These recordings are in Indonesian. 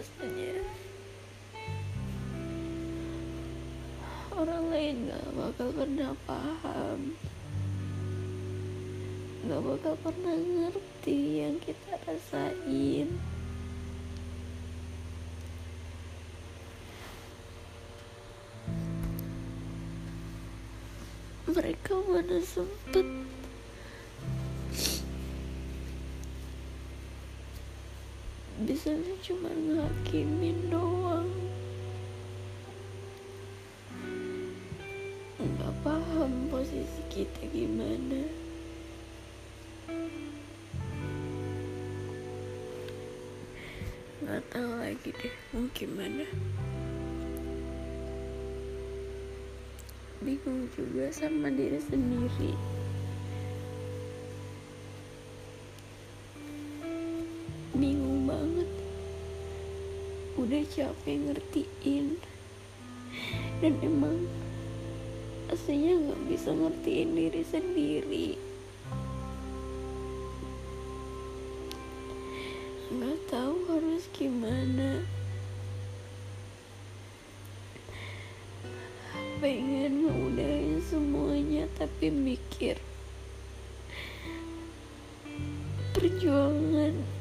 rasanya orang lain gak bakal pernah paham. Gak bakal pernah ngerti yang kita rasain. Mereka mana sempet bisanya cuma ngakimin doang. Nggak paham posisi kita gimana. Nggak tahu lagi deh mau gimana. Bingung juga sama diri sendiri. Bingung banget udah capek ngertiin? Dan emang aslinya nggak bisa ngertiin diri sendiri. Nggak tahu harus gimana. Pengen ngudahin semuanya tapi mikir. Perjuangan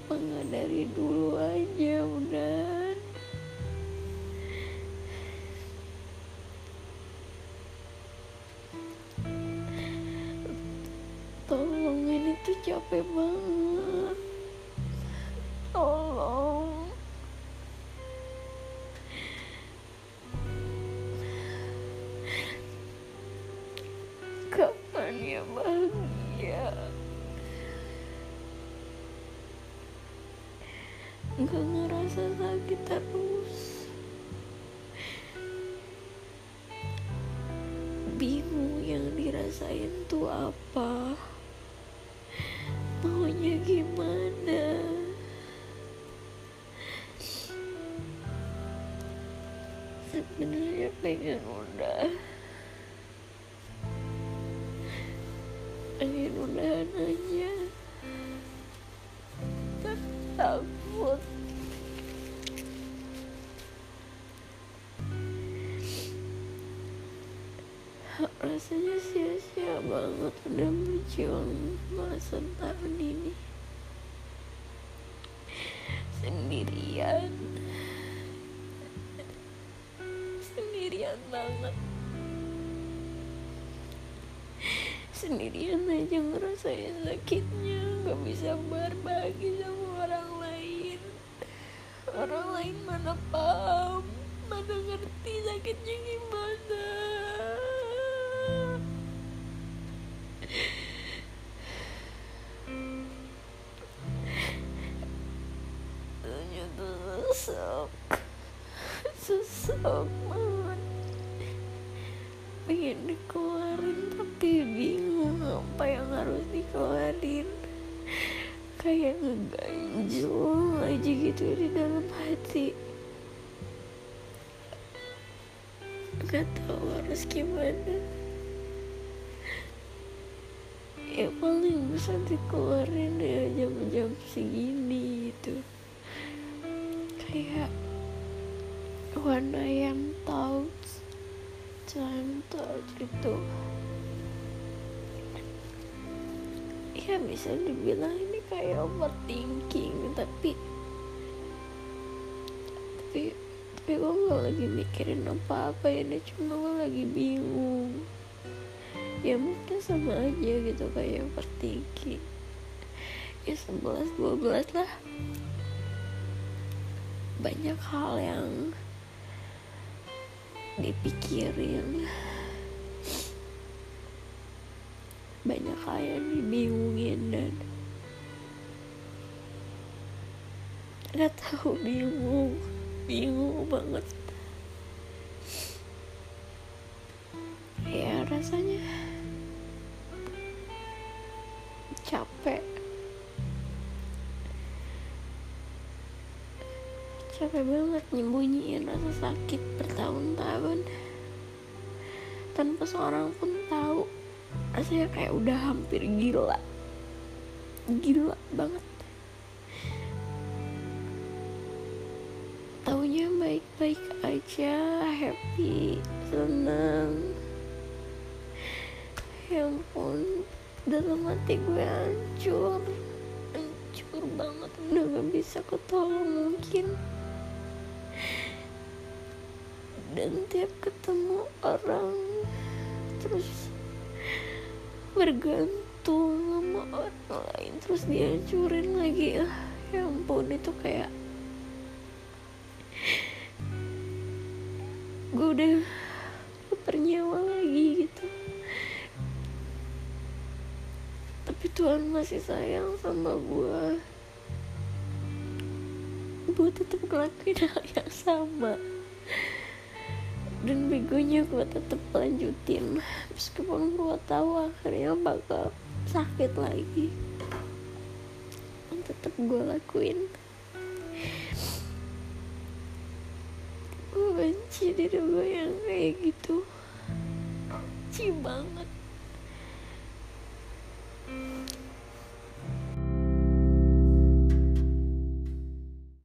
kenapa nggak dari dulu aja udah tolong ini tuh capek banget. Tolong. Kapan ya bahagia nggak ngerasa sakit terus. Bingung yang dirasain tuh apa. Maunya gimana? Sebenarnya pengen udah. Pengen udahan aja takut rasanya sia-sia banget udah berjuang belasan tahun ini. Sendirian. Sendirian banget. Sendirian aja ngerasain sakitnya. Gak bisa berbagi sama orang lain mana paham? Mana ngerti sakitnya gimana? Sesak banget. Pengen dikeluarin tapi bingung apa yang harus dikeluarin kayak ngeganjel aja gitu di dalam hati. Gak tahu harus gimana. Ya paling bisa dikeluarin ya jam-jam segini gitu. Kayak one yang time thoughts itu ya bisa dibilang kayak overthinking tapi tapi tapi gue gak lagi mikirin apa-apa ya ini cuma gue lagi bingung. Ya mungkin sama aja gitu kayak overthinking. Ya 11 12 lah. Banyak hal yang dipikirin. Banyak hal yang dibingungin dan nggak tahu bingung. Bingung banget. Ya rasanya capek. Capek banget nyembunyiin rasa sakit bertahun-tahun. Tanpa seorang pun tahu rasanya kayak udah hampir gila. Gila banget taunya baik-baik aja happy senang ya ampun dalam hati gue hancur hancur banget udah gak bisa ketolong mungkin. Dan tiap ketemu orang terus bergantung sama orang lain terus dihancurin lagi. Ah ya ampun itu kayak gue udah bernyawa lagi gitu. Tapi Tuhan masih sayang sama gue gue tetap ngelakuin hal yang sama. Dan begonya gue tetap lanjutin. Meskipun gue tahu akhirnya bakal sakit lagi. Tetap gue lakuin benci diri gue yang kayak gitu. Benci banget.